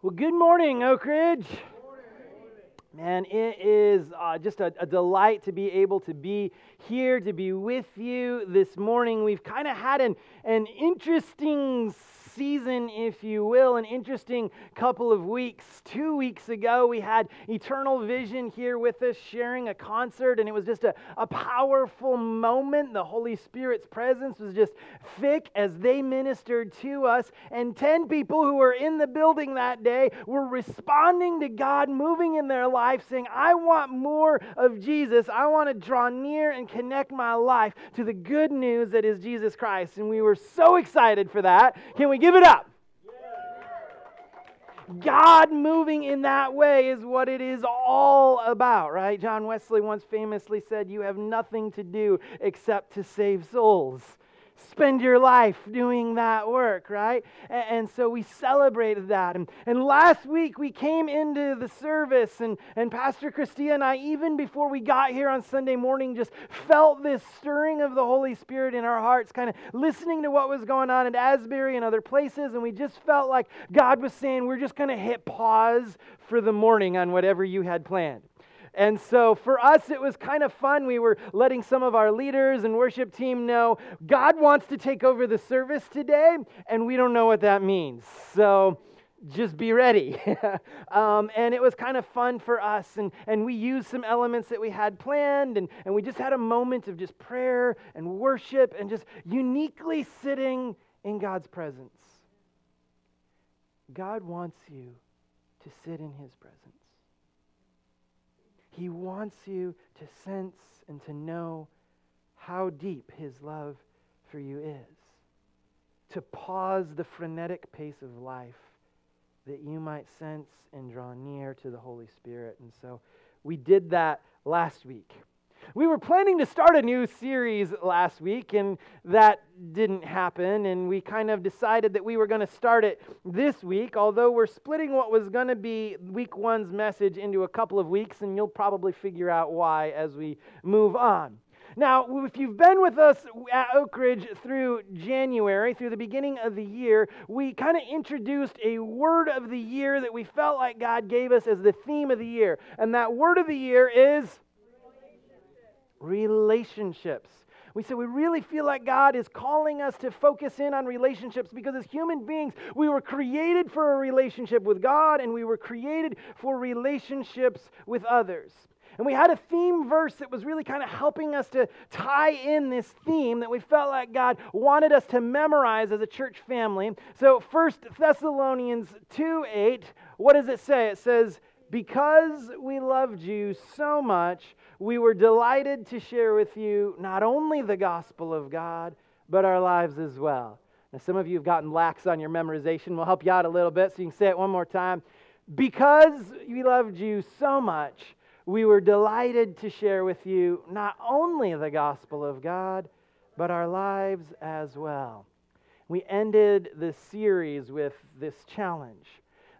Well, good morning, Oak Ridge. Man, it is uh, just a, a, delight to be able to be here, to be with you this morning. We've kind of had an, an interesting season, if you will, an interesting couple of weeks. Two weeks ago, we had Eternal Vision here with us sharing a concert, and it was just a, a powerful moment. The Holy Spirit's presence was just thick as they ministered to us. And 10 people who were in the building that day were responding to God moving in their life, saying, I want more of Jesus. I want to draw near and connect my life to the good news that is Jesus Christ. And we were so excited for that. Can we give it up? God moving in that way is what it is all about, right? John Wesley once famously said, You have nothing to do except to save souls spend your life doing that work, right? And, and, so we celebrated that. And, and last week we came into the service, and, and Pastor Christia and I, even before we got here on Sunday morning, just felt this stirring of the Holy Spirit in our hearts, kind of listening to what was going on at Asbury and other places. And we just felt like God was saying, We're just going to hit pause for the morning on whatever you had planned. And so for us, it was kind of fun. We were letting some of our leaders and worship team know God wants to take over the service today, and we don't know what that means. So just be ready. um, and it was kind of fun for us. And, and we used some elements that we had planned, and, and we just had a moment of just prayer and worship and just uniquely sitting in God's presence. God wants you to sit in his presence. He wants you to sense and to know how deep His love for you is. To pause the frenetic pace of life that you might sense and draw near to the Holy Spirit. And so we did that last week. We were planning to start a new series last week, and that didn't happen. And we kind of decided that we were going to start it this week, although we're splitting what was going to be week one's message into a couple of weeks, and you'll probably figure out why as we move on. Now, if you've been with us at Oak Ridge through January, through the beginning of the year, we kind of introduced a word of the year that we felt like God gave us as the theme of the year. And that word of the year is relationships. We say we really feel like God is calling us to focus in on relationships because as human beings, we were created for a relationship with God and we were created for relationships with others. And we had a theme verse that was really kind of helping us to tie in this theme that we felt like God wanted us to memorize as a church family. So, First Thessalonians 2 8, what does it say? It says, Because we loved you so much, we were delighted to share with you not only the gospel of God, but our lives as well. Now, some of you have gotten lax on your memorization. We'll help you out a little bit so you can say it one more time. Because we loved you so much, we were delighted to share with you not only the gospel of God, but our lives as well. We ended this series with this challenge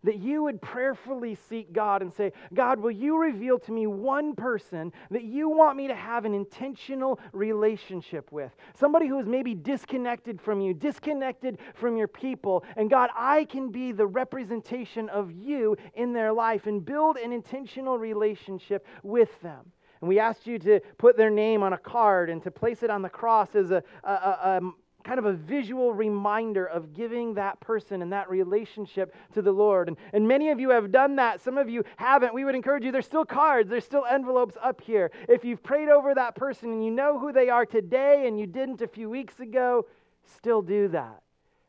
that you would prayerfully seek God and say, God, will you reveal to me one person that you want me to have an intentional relationship with? Somebody who is maybe disconnected from you, disconnected from your people. And God, I can be the representation of you in their life and build an intentional relationship with them. And we asked you to put their name on a card and to place it on the cross as a, a, a, a kind of a visual reminder of giving that person and that relationship to the Lord. And, and many of you have done that. Some of you haven't. We would encourage you, there's still cards, there's still envelopes up here. If you've prayed over that person and you know who they are today and you didn't a few weeks ago, still do that.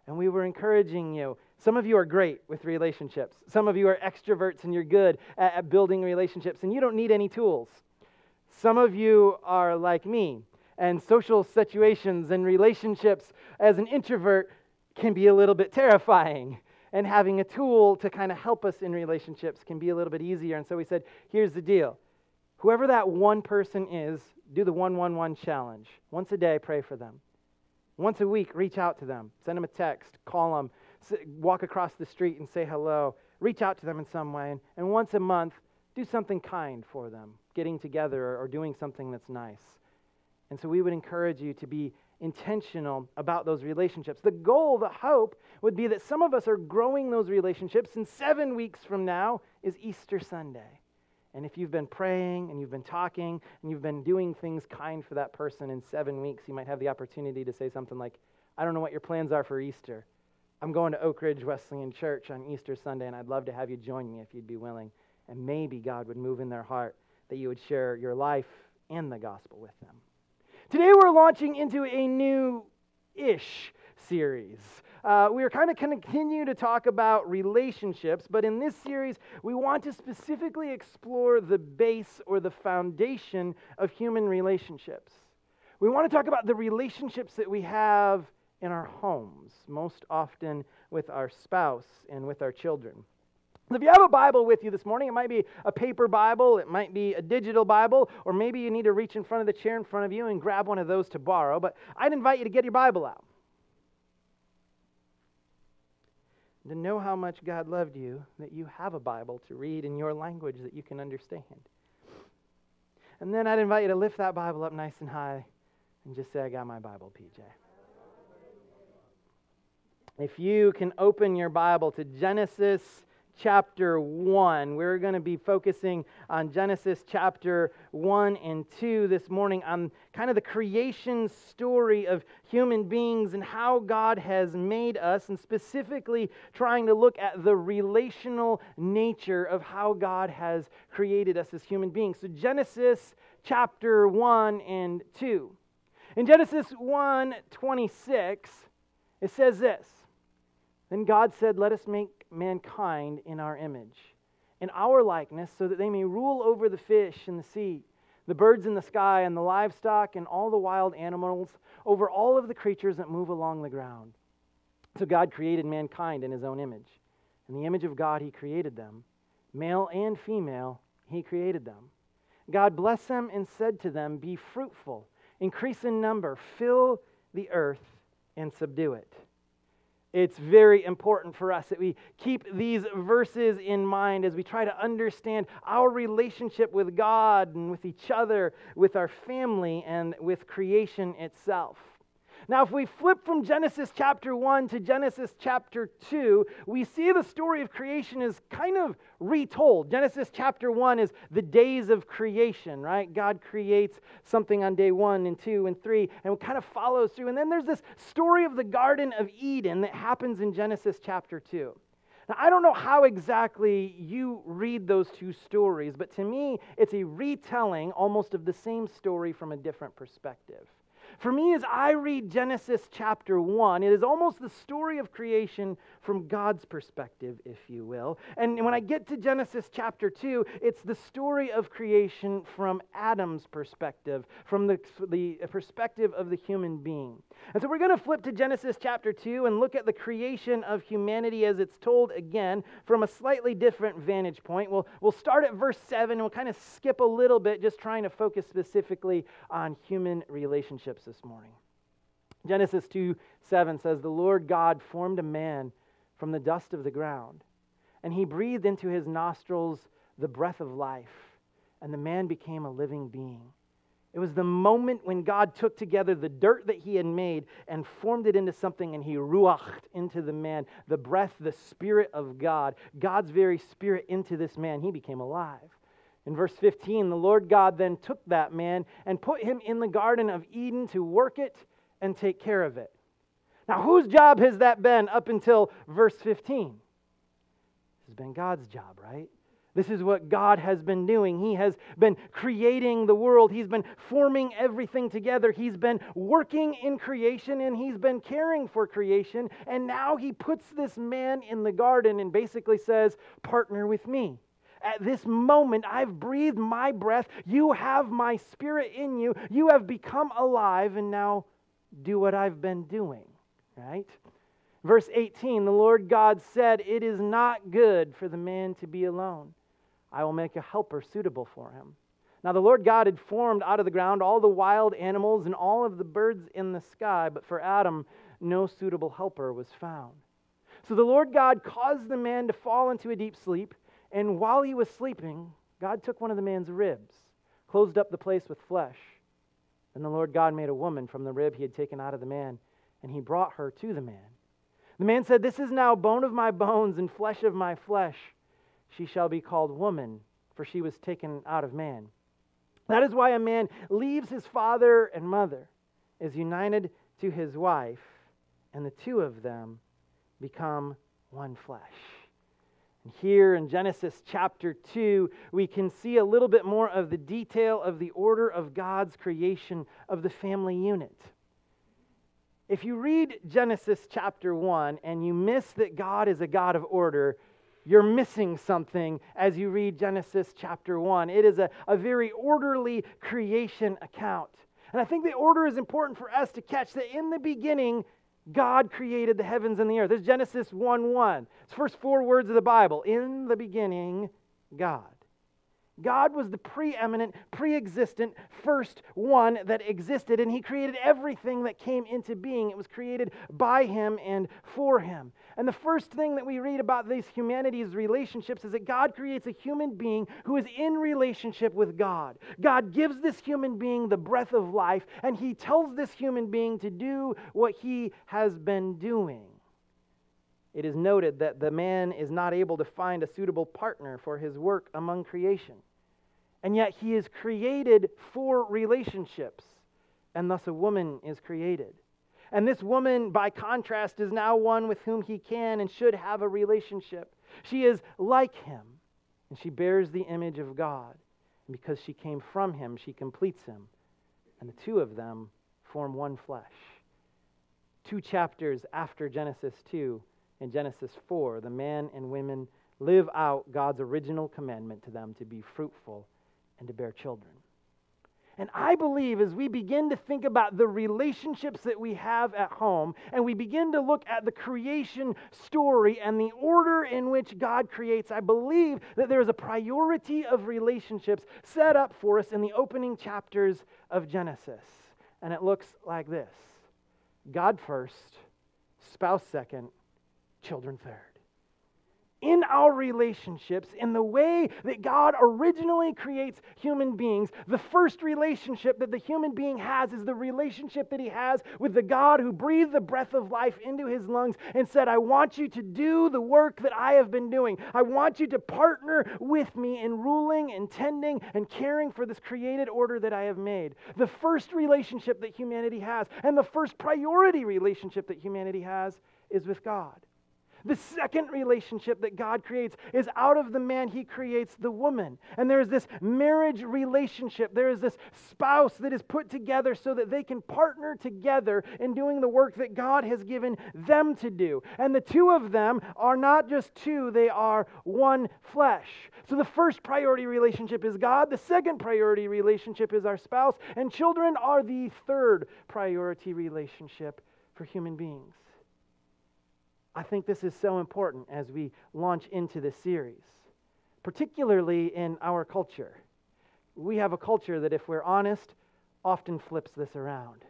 And we were encouraging you. Some of you are great with relationships. Some of you are extroverts and you're good at, at building relationships and you don't need any tools. Some of you are like me and social situations and relationships as an introvert can be a little bit terrifying. And having a tool to kind of help us in relationships can be a little bit easier. And so we said, here's the deal. Whoever that one person is, do the 111 challenge. Once a day, pray for them. Once a week, reach out to them. Send them a text, call them, walk across the street and say hello. Reach out to them in some way. And, and once a month, do something kind for them, getting together or doing something that's nice. And so we would encourage you to be intentional about those relationships. The goal, the hope, would be that some of us are growing those relationships, and seven weeks from now is Easter Sunday. And if you've been praying and you've been talking and you've been doing things kind for that person in seven weeks, you might have the opportunity to say something like, I don't know what your plans are for Easter. I'm going to Oak Ridge Wesleyan Church on Easter Sunday, and I'd love to have you join me if you'd be willing. And maybe God would move in their heart that you would share your life and the gospel with them. Today we're launching into a new ish series. Uh, we are kind of continue to talk about relationships, but in this series, we want to specifically explore the base or the foundation of human relationships. We want to talk about the relationships that we have in our homes, most often with our spouse and with our children. If you have a Bible with you this morning, it might be a paper Bible, it might be a digital Bible, or maybe you need to reach in front of the chair in front of you and grab one of those to borrow. But I'd invite you to get your Bible out. To know how much God loved you, that you have a Bible to read in your language that you can understand. And then I'd invite you to lift that Bible up nice and high and just say, I got my Bible, PJ. If you can open your Bible to Genesis chapter 1. We're going to be focusing on Genesis chapter 1 and 2 this morning on kind of the creation story of human beings and how God has made us, and specifically trying to look at the relational nature of how God has created us as human beings. So, Genesis chapter 1 and 2. In Genesis 1 26, it says this Then God said, Let us make mankind in our image, in our likeness, so that they may rule over the fish in the sea, the birds in the sky, and the livestock, and all the wild animals, over all of the creatures that move along the ground. So God created mankind in his own image. In the image of God, he created them. Male and female, he created them. God blessed them and said to them, Be fruitful, increase in number, fill the earth, and subdue it it's very important for us that we keep these verses in mind as we try to understand our relationship with God and with each other, with our family, and with creation itself. Now, if we flip from Genesis chapter 1 to Genesis chapter 2, we see the story of creation is kind of retold. Genesis chapter 1 is the days of creation, right? God creates something on day 1 and 2 and 3 and it kind of follows through. And then there's this story of the Garden of Eden that happens in Genesis chapter 2. Now, I don't know how exactly you read those two stories, but to me, it's a retelling almost of the same story from a different perspective. For me, as I read Genesis chapter 1, it is almost the story of creation from God's perspective, if you will. And when I get to Genesis chapter 2, it's the story of creation from Adam's perspective, from the, the perspective of the human being. And so we're going to flip to Genesis chapter 2 and look at the creation of humanity as it's told again from a slightly different vantage point. We'll, we'll start at verse 7 and we'll kind of skip a little bit, just trying to focus specifically on human relationships this morning. Genesis 2 7 says, The Lord God formed a man from the dust of the ground, and he breathed into his nostrils the breath of life, and the man became a living being. It was the moment when God took together the dirt that he had made and formed it into something, and he ruached into the man the breath, the spirit of God, God's very spirit into this man. He became alive. In verse 15, the Lord God then took that man and put him in the Garden of Eden to work it and take care of it. Now, whose job has that been up until verse 15? This has been God's job, right? This is what God has been doing. He has been creating the world. He's been forming everything together. He's been working in creation and he's been caring for creation. And now he puts this man in the garden and basically says, Partner with me. At this moment, I've breathed my breath. You have my spirit in you. You have become alive, and now do what I've been doing, right? Verse 18 The Lord God said, It is not good for the man to be alone. I will make a helper suitable for him. Now, the Lord God had formed out of the ground all the wild animals and all of the birds in the sky, but for Adam, no suitable helper was found. So the Lord God caused the man to fall into a deep sleep. And while he was sleeping, God took one of the man's ribs, closed up the place with flesh, And the Lord God made a woman from the rib he had taken out of the man, and he brought her to the man. The man said, This is now bone of my bones and flesh of my flesh. She shall be called woman, for she was taken out of man. That is why a man leaves his father and mother, is united to his wife, and the two of them become one flesh. Here in Genesis chapter 2, we can see a little bit more of the detail of the order of God's creation of the family unit. If you read Genesis chapter 1 and you miss that God is a God of order, you're missing something as you read Genesis chapter 1. It is a, a very orderly creation account. And I think the order is important for us to catch that in the beginning, God created the heavens and the earth. Is Genesis 1 1. It's first four words of the Bible. In the beginning, God. God was the preeminent, pre existent first one that existed, and He created everything that came into being. It was created by Him and for Him. And the first thing that we read about these humanity's relationships is that God creates a human being who is in relationship with God. God gives this human being the breath of life, and He tells this human being to do what He has been doing. It is noted that the man is not able to find a suitable partner for his work among creation. And yet he is created for relationships, and thus a woman is created. And this woman, by contrast, is now one with whom he can and should have a relationship. She is like him, and she bears the image of God. And because she came from him, she completes him. And the two of them form one flesh. Two chapters after Genesis 2, in Genesis 4, the man and women live out God's original commandment to them to be fruitful and to bear children. And I believe as we begin to think about the relationships that we have at home, and we begin to look at the creation story and the order in which God creates, I believe that there is a priority of relationships set up for us in the opening chapters of Genesis. And it looks like this God first, spouse second, children third in our relationships, in the way that God originally creates human beings, the first relationship that the human being has is the relationship that he has with the God who breathed the breath of life into his lungs and said, I want you to do the work that I have been doing. I want you to partner with me in ruling and tending and caring for this created order that I have made. The first relationship that humanity has, and the first priority relationship that humanity has, is with God. The second relationship that God creates is out of the man, he creates the woman. And there is this marriage relationship. There is this spouse that is put together so that they can partner together in doing the work that God has given them to do. And the two of them are not just two, they are one flesh. So the first priority relationship is God, the second priority relationship is our spouse, and children are the third priority relationship for human beings. I think this is so important as we launch into this series, particularly in our culture. We have a culture that, if we're honest, often flips this around.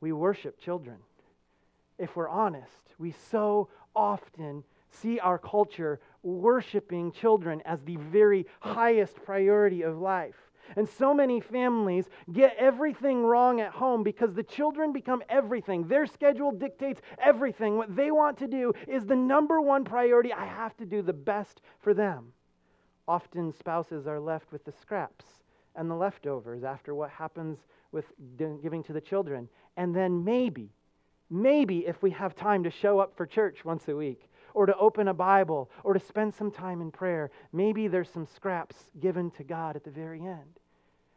We worship children. If we're honest, we so often see our culture worshiping children as the very highest priority of life. And so many families get everything wrong at home because the children become everything. Their schedule dictates everything. What they want to do is the number one priority. I have to do the best for them. Often spouses are left with the scraps and the leftovers after what happens with giving to the children. And then maybe, maybe if we have time to show up for church once a week, or to open a Bible or to spend some time in prayer. Maybe there's some scraps given to God at the very end.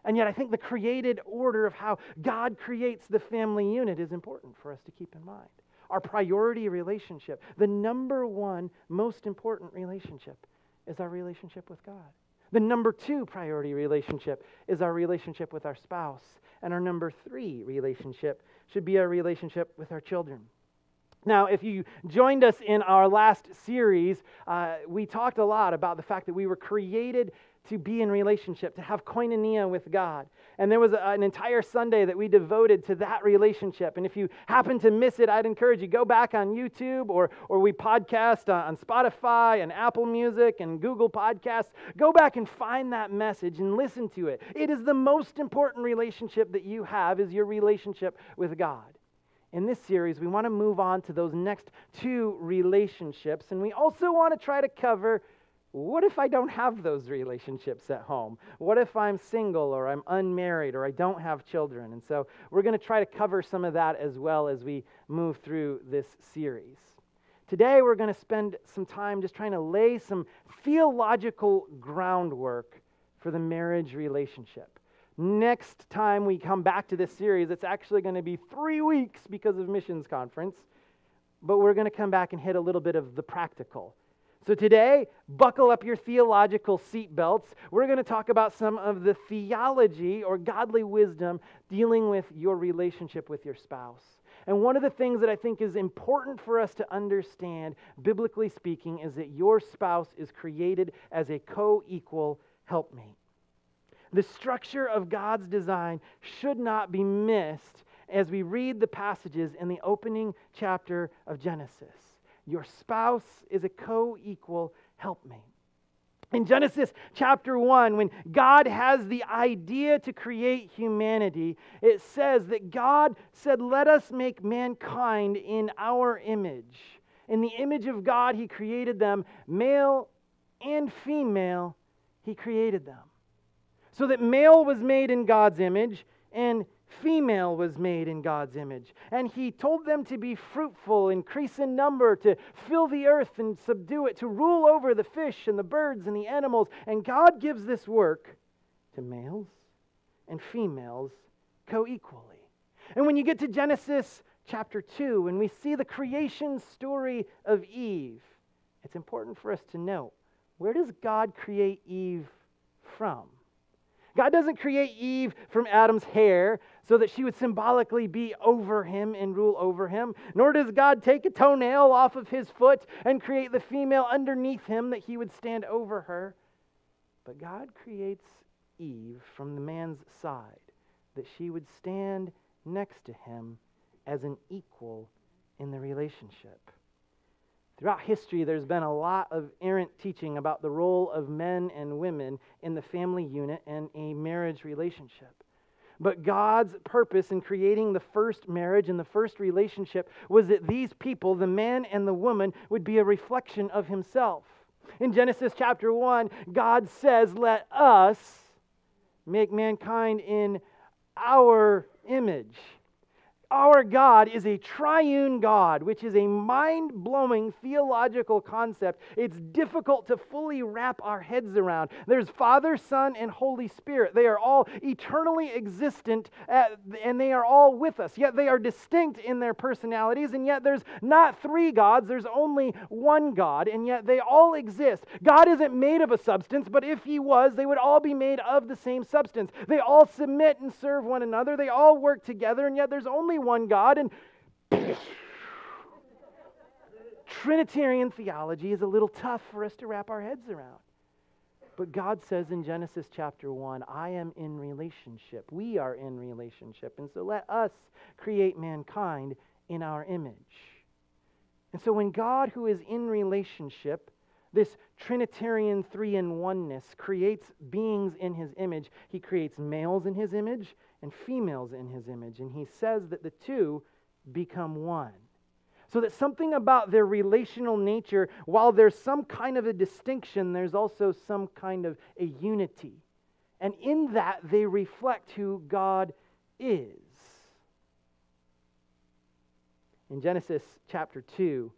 And yet, I think the created order of how God creates the family unit is important for us to keep in mind. Our priority relationship, the number one most important relationship, is our relationship with God. The number two priority relationship is our relationship with our spouse. And our number three relationship should be our relationship with our children. Now, if you joined us in our last series, uh, we talked a lot about the fact that we were created to be in relationship, to have koinonia with God. And there was a, an entire Sunday that we devoted to that relationship. And if you happen to miss it, I'd encourage you go back on YouTube or, or we podcast on Spotify and Apple Music and Google Podcasts. Go back and find that message and listen to it. It is the most important relationship that you have is your relationship with God in this series, we want to move on to those next two relationships. And we also want to try to cover what if I don't have those relationships at home? What if I'm single or I'm unmarried or I don't have children? And so we're going to try to cover some of that as well as we move through this series. Today, we're going to spend some time just trying to lay some theological groundwork for the marriage relationship. Next time we come back to this series, it's actually going to be three weeks because of missions conference, but we're going to come back and hit a little bit of the practical. So today, buckle up your theological seatbelts. We're going to talk about some of the theology or godly wisdom dealing with your relationship with your spouse. And one of the things that I think is important for us to understand, biblically speaking, is that your spouse is created as a co equal helpmate. The structure of God's design should not be missed as we read the passages in the opening chapter of Genesis. Your spouse is a co equal helpmate. In Genesis chapter 1, when God has the idea to create humanity, it says that God said, Let us make mankind in our image. In the image of God, He created them, male and female, He created them. So that male was made in God's image and female was made in God's image. And he told them to be fruitful, increase in number, to fill the earth and subdue it, to rule over the fish and the birds and the animals. And God gives this work to males and females co equally. And when you get to Genesis chapter 2 and we see the creation story of Eve, it's important for us to note where does God create Eve from? God doesn't create Eve from Adam's hair so that she would symbolically be over him and rule over him, nor does God take a toenail off of his foot and create the female underneath him that he would stand over her. But God creates Eve from the man's side that she would stand next to him as an equal in the relationship. Throughout history, there's been a lot of errant teaching about the role of men and women in the family unit and a marriage relationship. But God's purpose in creating the first marriage and the first relationship was that these people, the man and the woman, would be a reflection of Himself. In Genesis chapter 1, God says, Let us make mankind in our image. Our God is a triune God, which is a mind blowing theological concept. It's difficult to fully wrap our heads around. There's Father, Son, and Holy Spirit. They are all eternally existent at, and they are all with us. Yet they are distinct in their personalities, and yet there's not three gods, there's only one God, and yet they all exist. God isn't made of a substance, but if He was, they would all be made of the same substance. They all submit and serve one another, they all work together, and yet there's only one God. And Trinitarian theology is a little tough for us to wrap our heads around. But God says in Genesis chapter 1, I am in relationship. We are in relationship. And so let us create mankind in our image. And so when God, who is in relationship, this Trinitarian three in oneness, creates beings in his image, he creates males in his image and females in his image. And he says that the two become one. So that something about their relational nature, while there's some kind of a distinction, there's also some kind of a unity. And in that, they reflect who God is. In Genesis chapter 2,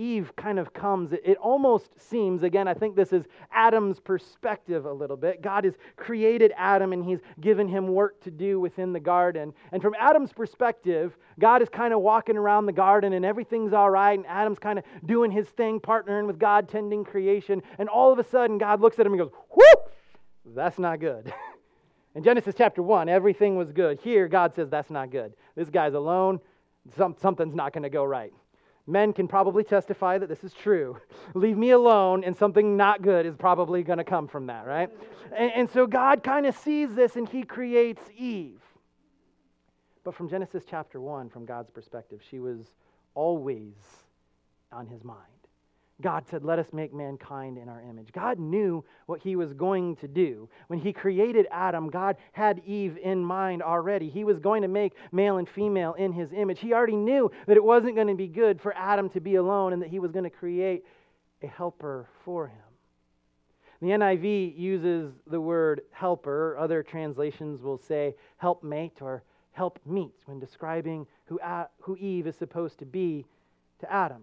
Eve kind of comes, it, almost seems, again, I think this is Adam's perspective a little bit. God has created Adam and he's given him work to do within the garden. And from Adam's perspective, God is kind of walking around the garden and everything's all right, and Adam's kind of doing his thing, partnering with God, tending creation. And all of a sudden, God looks at him and goes, Whoop! That's not good. In Genesis chapter 1, everything was good. Here, God says, That's not good. This guy's alone. Some, something's not going to go right. Men can probably testify that this is true. Leave me alone, and something not good is probably going to come from that, right? And, and so God kind of sees this and he creates Eve. But from Genesis chapter 1, from God's perspective, she was always on his mind. God said, Let us make mankind in our image. God knew what he was going to do. When he created Adam, God had Eve in mind already. He was going to make male and female in his image. He already knew that it wasn't going to be good for Adam to be alone and that he was going to create a helper for him. The NIV uses the word helper. Other translations will say helpmate or helpmeet when describing who, Eve is supposed to be to Adam.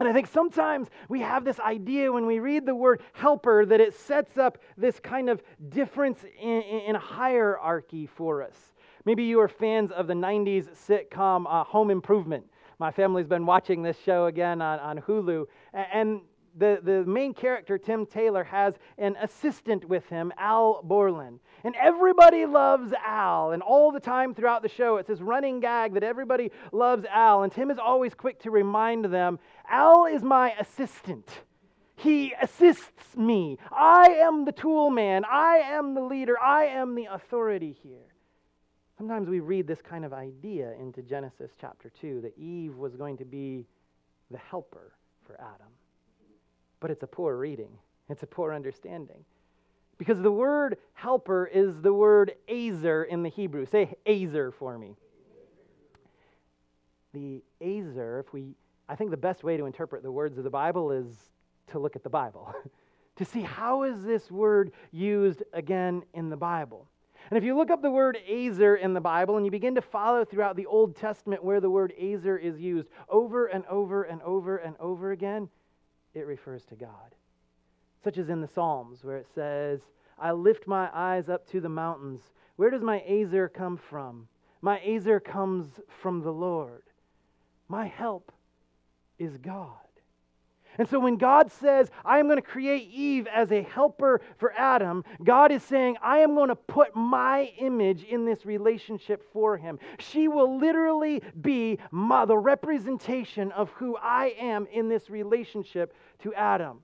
And I think sometimes we have this idea when we read the word helper that it sets up this kind of difference in, in hierarchy for us. Maybe you are fans of the 90s sitcom uh, Home Improvement. My family's been watching this show again on, on Hulu. And the, the main character, Tim Taylor, has an assistant with him, Al Borland. And everybody loves Al. And all the time throughout the show, it's this running gag that everybody loves Al. And Tim is always quick to remind them Al is my assistant. He assists me. I am the tool man. I am the leader. I am the authority here. Sometimes we read this kind of idea into Genesis chapter 2 that Eve was going to be the helper for Adam. But it's a poor reading, it's a poor understanding. Because the word helper is the word azer in the Hebrew. Say azer for me. The azer, if we, I think the best way to interpret the words of the Bible is to look at the Bible, to see how is this word used again in the Bible. And if you look up the word azer in the Bible and you begin to follow throughout the Old Testament where the word azer is used over and over and over and over again, it refers to God such as in the Psalms, where it says, I lift my eyes up to the mountains. Where does my azer come from? My azer comes from the Lord. My help is God. And so when God says, I am going to create Eve as a helper for Adam, God is saying, I am going to put my image in this relationship for him. She will literally be my, the representation of who I am in this relationship to Adam.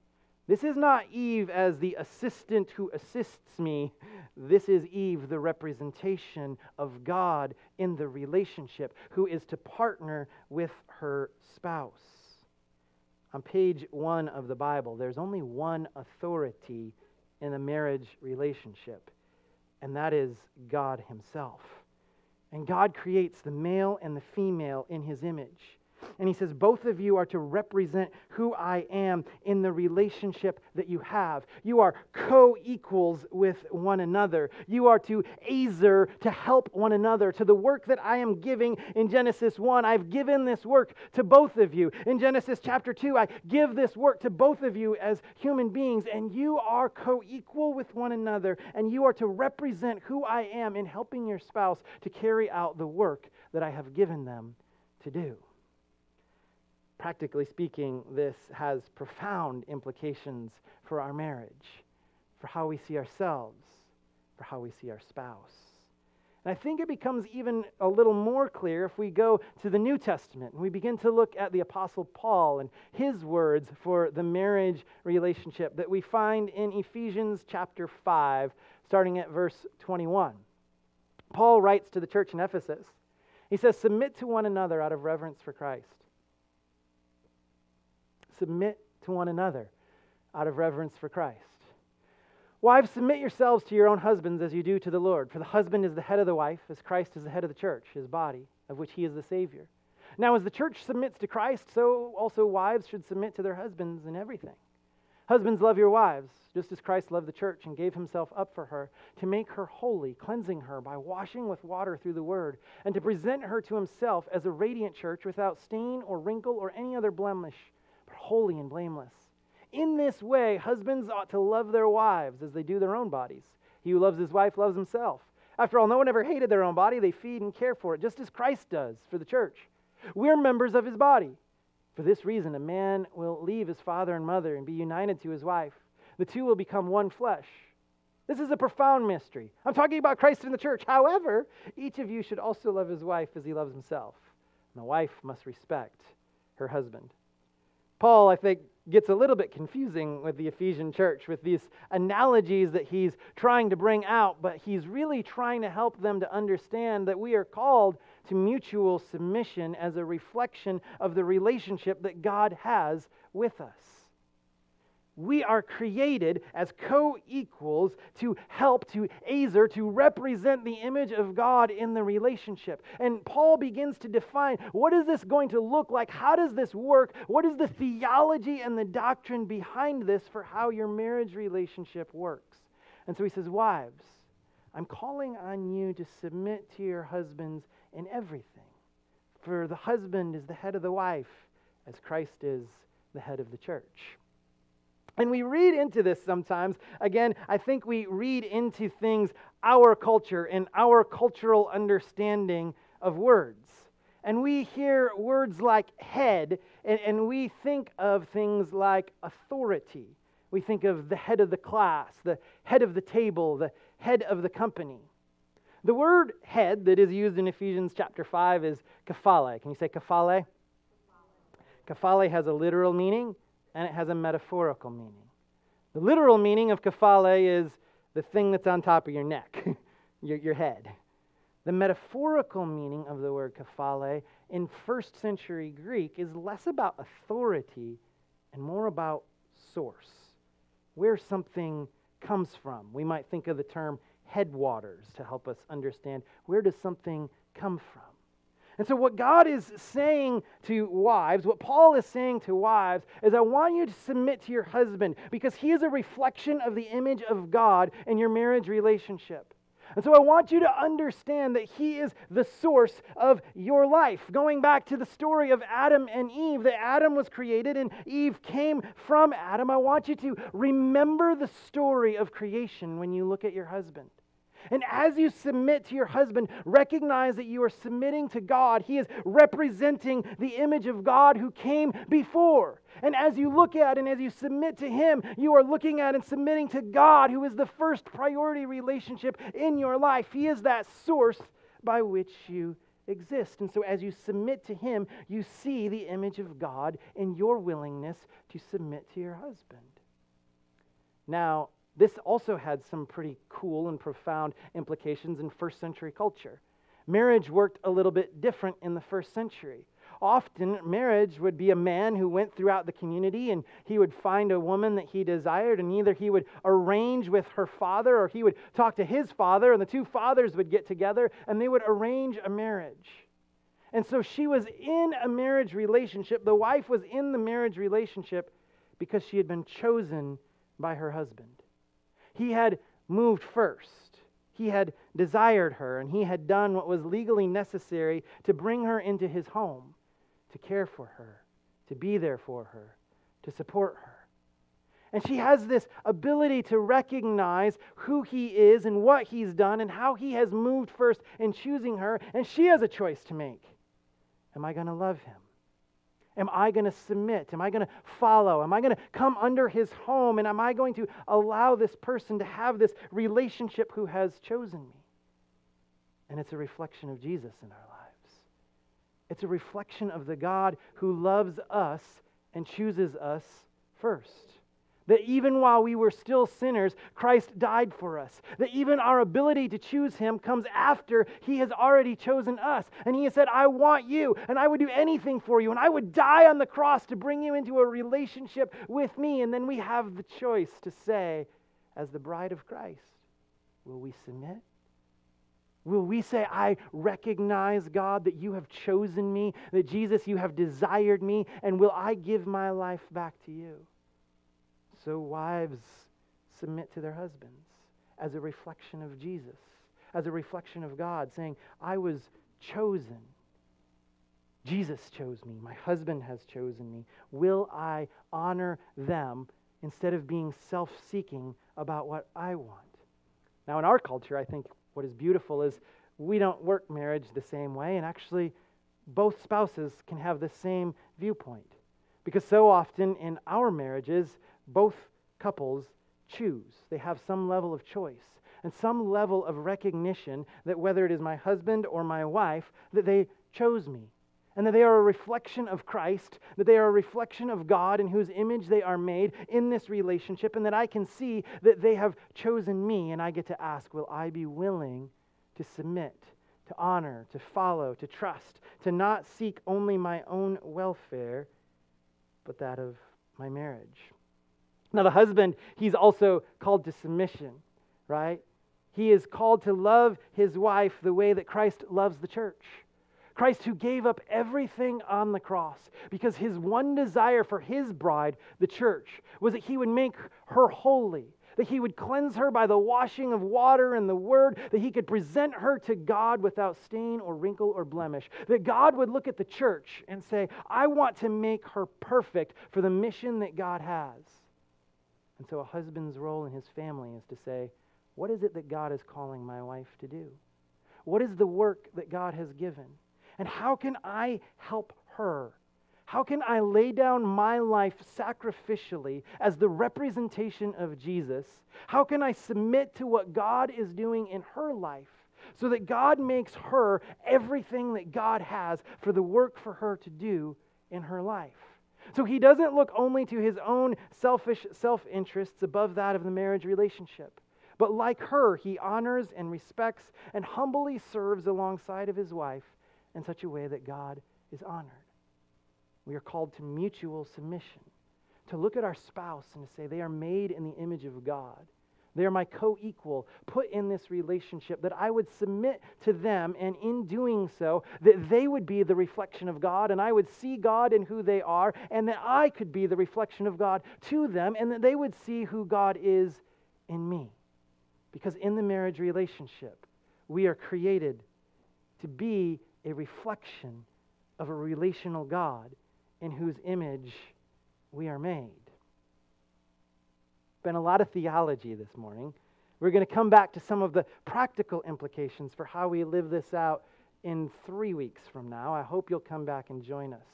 This is not Eve as the assistant who assists me. This is Eve, the representation of God in the relationship, who is to partner with her spouse. On page one of the Bible, there's only one authority in a marriage relationship, and that is God Himself. And God creates the male and the female in His image. And he says, Both of you are to represent who I am in the relationship that you have. You are co equals with one another. You are to azer, to help one another. To the work that I am giving in Genesis 1, I've given this work to both of you. In Genesis chapter 2, I give this work to both of you as human beings, and you are co equal with one another, and you are to represent who I am in helping your spouse to carry out the work that I have given them to do. Practically speaking, this has profound implications for our marriage, for how we see ourselves, for how we see our spouse. And I think it becomes even a little more clear if we go to the New Testament and we begin to look at the Apostle Paul and his words for the marriage relationship that we find in Ephesians chapter 5, starting at verse 21. Paul writes to the church in Ephesus. He says, Submit to one another out of reverence for Christ. Submit to one another out of reverence for Christ. Wives, submit yourselves to your own husbands as you do to the Lord. For the husband is the head of the wife, as Christ is the head of the church, his body, of which he is the Savior. Now, as the church submits to Christ, so also wives should submit to their husbands in everything. Husbands, love your wives, just as Christ loved the church and gave himself up for her, to make her holy, cleansing her by washing with water through the word, and to present her to himself as a radiant church without stain or wrinkle or any other blemish holy and blameless. In this way, husbands ought to love their wives as they do their own bodies. He who loves his wife loves himself. After all, no one ever hated their own body. They feed and care for it, just as Christ does for the church. We're members of his body. For this reason, a man will leave his father and mother and be united to his wife. The two will become one flesh. This is a profound mystery. I'm talking about Christ and the church. However, each of you should also love his wife as he loves himself. And the wife must respect her husband. Paul, I think, gets a little bit confusing with the Ephesian church with these analogies that he's trying to bring out, but he's really trying to help them to understand that we are called to mutual submission as a reflection of the relationship that God has with us. We are created as co equals to help, to azer, to represent the image of God in the relationship. And Paul begins to define what is this going to look like? How does this work? What is the theology and the doctrine behind this for how your marriage relationship works? And so he says, Wives, I'm calling on you to submit to your husbands in everything. For the husband is the head of the wife, as Christ is the head of the church. And we read into this sometimes. Again, I think we read into things our culture and our cultural understanding of words. And we hear words like head, and, and we think of things like authority. We think of the head of the class, the head of the table, the head of the company. The word head that is used in Ephesians chapter 5 is kephale. Can you say kephale? Kephale has a literal meaning and it has a metaphorical meaning. The literal meaning of kephale is the thing that's on top of your neck, your, your head. The metaphorical meaning of the word kephale in first century Greek is less about authority and more about source, where something comes from. We might think of the term headwaters to help us understand where does something come from. And so, what God is saying to wives, what Paul is saying to wives, is I want you to submit to your husband because he is a reflection of the image of God in your marriage relationship. And so I want you to understand that He is the source of your life. Going back to the story of Adam and Eve, that Adam was created and Eve came from Adam, I want you to remember the story of creation when you look at your husband. And as you submit to your husband, recognize that you are submitting to God. He is representing the image of God who came before. And as you look at and as you submit to Him, you are looking at and submitting to God, who is the first priority relationship in your life. He is that source by which you exist. And so as you submit to Him, you see the image of God in your willingness to submit to your husband. Now, this also had some pretty cool and profound implications in first century culture. Marriage worked a little bit different in the first century. Often, marriage would be a man who went throughout the community and he would find a woman that he desired, and either he would arrange with her father or he would talk to his father, and the two fathers would get together and they would arrange a marriage. And so she was in a marriage relationship. The wife was in the marriage relationship because she had been chosen by her husband. He had moved first. He had desired her, and he had done what was legally necessary to bring her into his home, to care for her, to be there for her, to support her. And she has this ability to recognize who he is and what he's done and how he has moved first in choosing her. And she has a choice to make. Am I going to love him? Am I going to submit? Am I going to follow? Am I going to come under his home? And am I going to allow this person to have this relationship who has chosen me? And it's a reflection of Jesus in our lives. It's a reflection of the God who loves us and chooses us first. That even while we were still sinners, Christ died for us. That even our ability to choose Him comes after He has already chosen us. And He has said, I want you, and I would do anything for you, and I would die on the cross to bring you into a relationship with me. And then we have the choice to say, as the bride of Christ, will we submit? Will we say, I recognize, God, that you have chosen me, that Jesus, you have desired me, and will I give my life back to you? So, wives submit to their husbands as a reflection of Jesus, as a reflection of God, saying, I was chosen. Jesus chose me. My husband has chosen me. Will I honor them instead of being self seeking about what I want? Now, in our culture, I think what is beautiful is we don't work marriage the same way, and actually, both spouses can have the same viewpoint. Because so often in our marriages, both couples choose. They have some level of choice and some level of recognition that whether it is my husband or my wife, that they chose me. and that they are a reflection of Christ, that they are a reflection of God in whose image they are made in this relationship, and that I can see that they have chosen me, and I get to ask, will I be willing to submit, to honor, to follow, to trust, to not seek only my own welfare, but that of my marriage? Now, the husband, he's also called to submission, right? He is called to love his wife the way that Christ loves the church. Christ, who gave up everything on the cross because his one desire for his bride, the church, was that he would make her holy, that he would cleanse her by the washing of water and the word, that he could present her to God without stain or wrinkle or blemish, that God would look at the church and say, I want to make her perfect for the mission that God has. And so a husband's role in his family is to say, What is it that God is calling my wife to do? What is the work that God has given? And how can I help her? How can I lay down my life sacrificially as the representation of Jesus? How can I submit to what God is doing in her life so that God makes her everything that God has for the work for her to do in her life? So he doesn't look only to his own selfish self interests above that of the marriage relationship. But like her, he honors and respects and humbly serves alongside of his wife in such a way that God is honored. We are called to mutual submission, to look at our spouse and to say, they are made in the image of God. They are my co equal, put in this relationship, that I would submit to them, and in doing so, that they would be the reflection of God, and I would see God in who they are, and that I could be the reflection of God to them, and that they would see who God is in me. Because in the marriage relationship, we are created to be a reflection of a relational God in whose image we are made. Been a lot of theology this morning. We're going to come back to some of the practical implications for how we live this out in three weeks from now. I hope you'll come back and join us.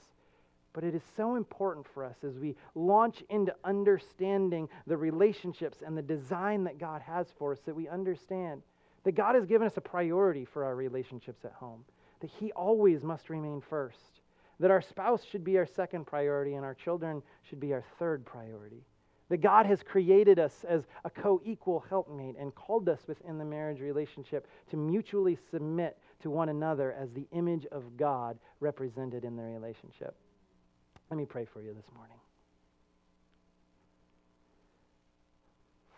But it is so important for us as we launch into understanding the relationships and the design that God has for us that we understand that God has given us a priority for our relationships at home that He always must remain first, that our spouse should be our second priority and our children should be our third priority. That God has created us as a co equal helpmate and called us within the marriage relationship to mutually submit to one another as the image of God represented in the relationship. Let me pray for you this morning.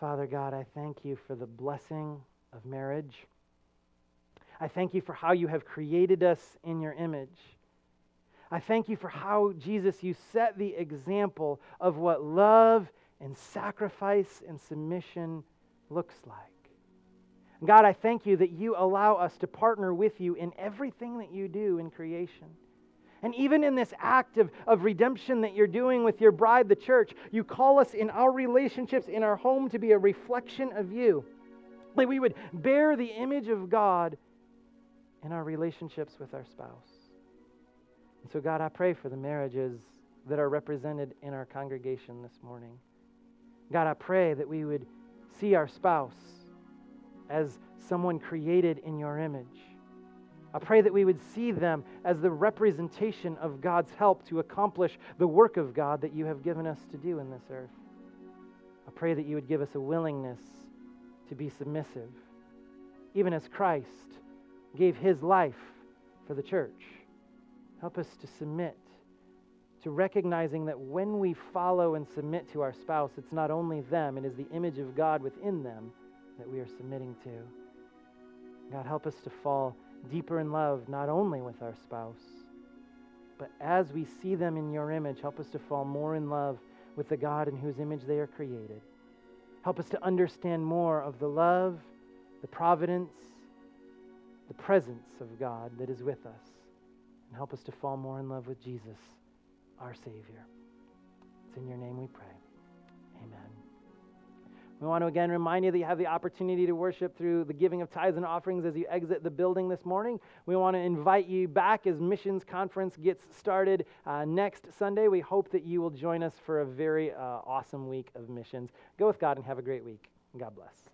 Father God, I thank you for the blessing of marriage. I thank you for how you have created us in your image. I thank you for how, Jesus, you set the example of what love and sacrifice and submission looks like. God, I thank you that you allow us to partner with you in everything that you do in creation. And even in this act of, of redemption that you're doing with your bride, the church, you call us in our relationships, in our home, to be a reflection of you. That we would bear the image of God in our relationships with our spouse. And so, God, I pray for the marriages that are represented in our congregation this morning. God, I pray that we would see our spouse as someone created in your image. I pray that we would see them as the representation of God's help to accomplish the work of God that you have given us to do in this earth. I pray that you would give us a willingness to be submissive, even as Christ gave his life for the church. Help us to submit to recognizing that when we follow and submit to our spouse, it's not only them, it is the image of God within them that we are submitting to. God, help us to fall deeper in love, not only with our spouse, but as we see them in your image, help us to fall more in love with the God in whose image they are created. Help us to understand more of the love, the providence, the presence of God that is with us. And help us to fall more in love with Jesus, our Savior. It's in your name we pray. Amen. We want to again remind you that you have the opportunity to worship through the giving of tithes and offerings as you exit the building this morning. We want to invite you back as Missions Conference gets started uh, next Sunday. We hope that you will join us for a very uh, awesome week of missions. Go with God and have a great week. God bless.